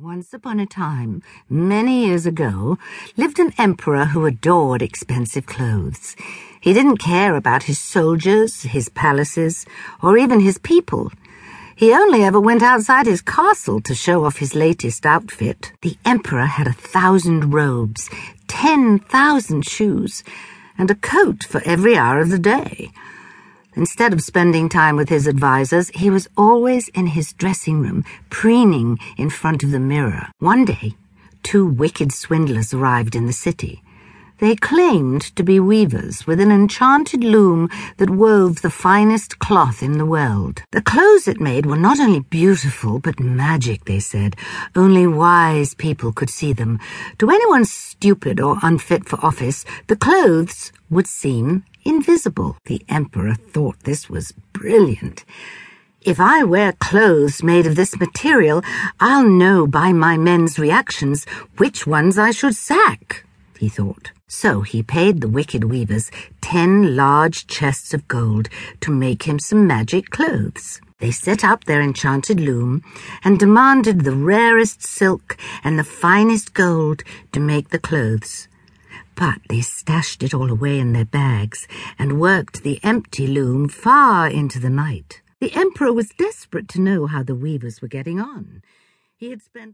Once upon a time, many years ago, lived an emperor who adored expensive clothes. He didn't care about his soldiers, his palaces, or even his people. He only ever went outside his castle to show off his latest outfit. The emperor had a thousand robes, ten thousand shoes, and a coat for every hour of the day. Instead of spending time with his advisers, he was always in his dressing room, preening in front of the mirror. One day, two wicked swindlers arrived in the city. They claimed to be weavers with an enchanted loom that wove the finest cloth in the world. The clothes it made were not only beautiful, but magic, they said. Only wise people could see them. To anyone stupid or unfit for office, the clothes would seem invisible. The emperor thought this was brilliant. If I wear clothes made of this material, I'll know by my men's reactions which ones I should sack, he thought. So he paid the wicked weavers ten large chests of gold to make him some magic clothes. They set up their enchanted loom and demanded the rarest silk and the finest gold to make the clothes. But they stashed it all away in their bags and worked the empty loom far into the night. The emperor was desperate to know how the weavers were getting on. He had spent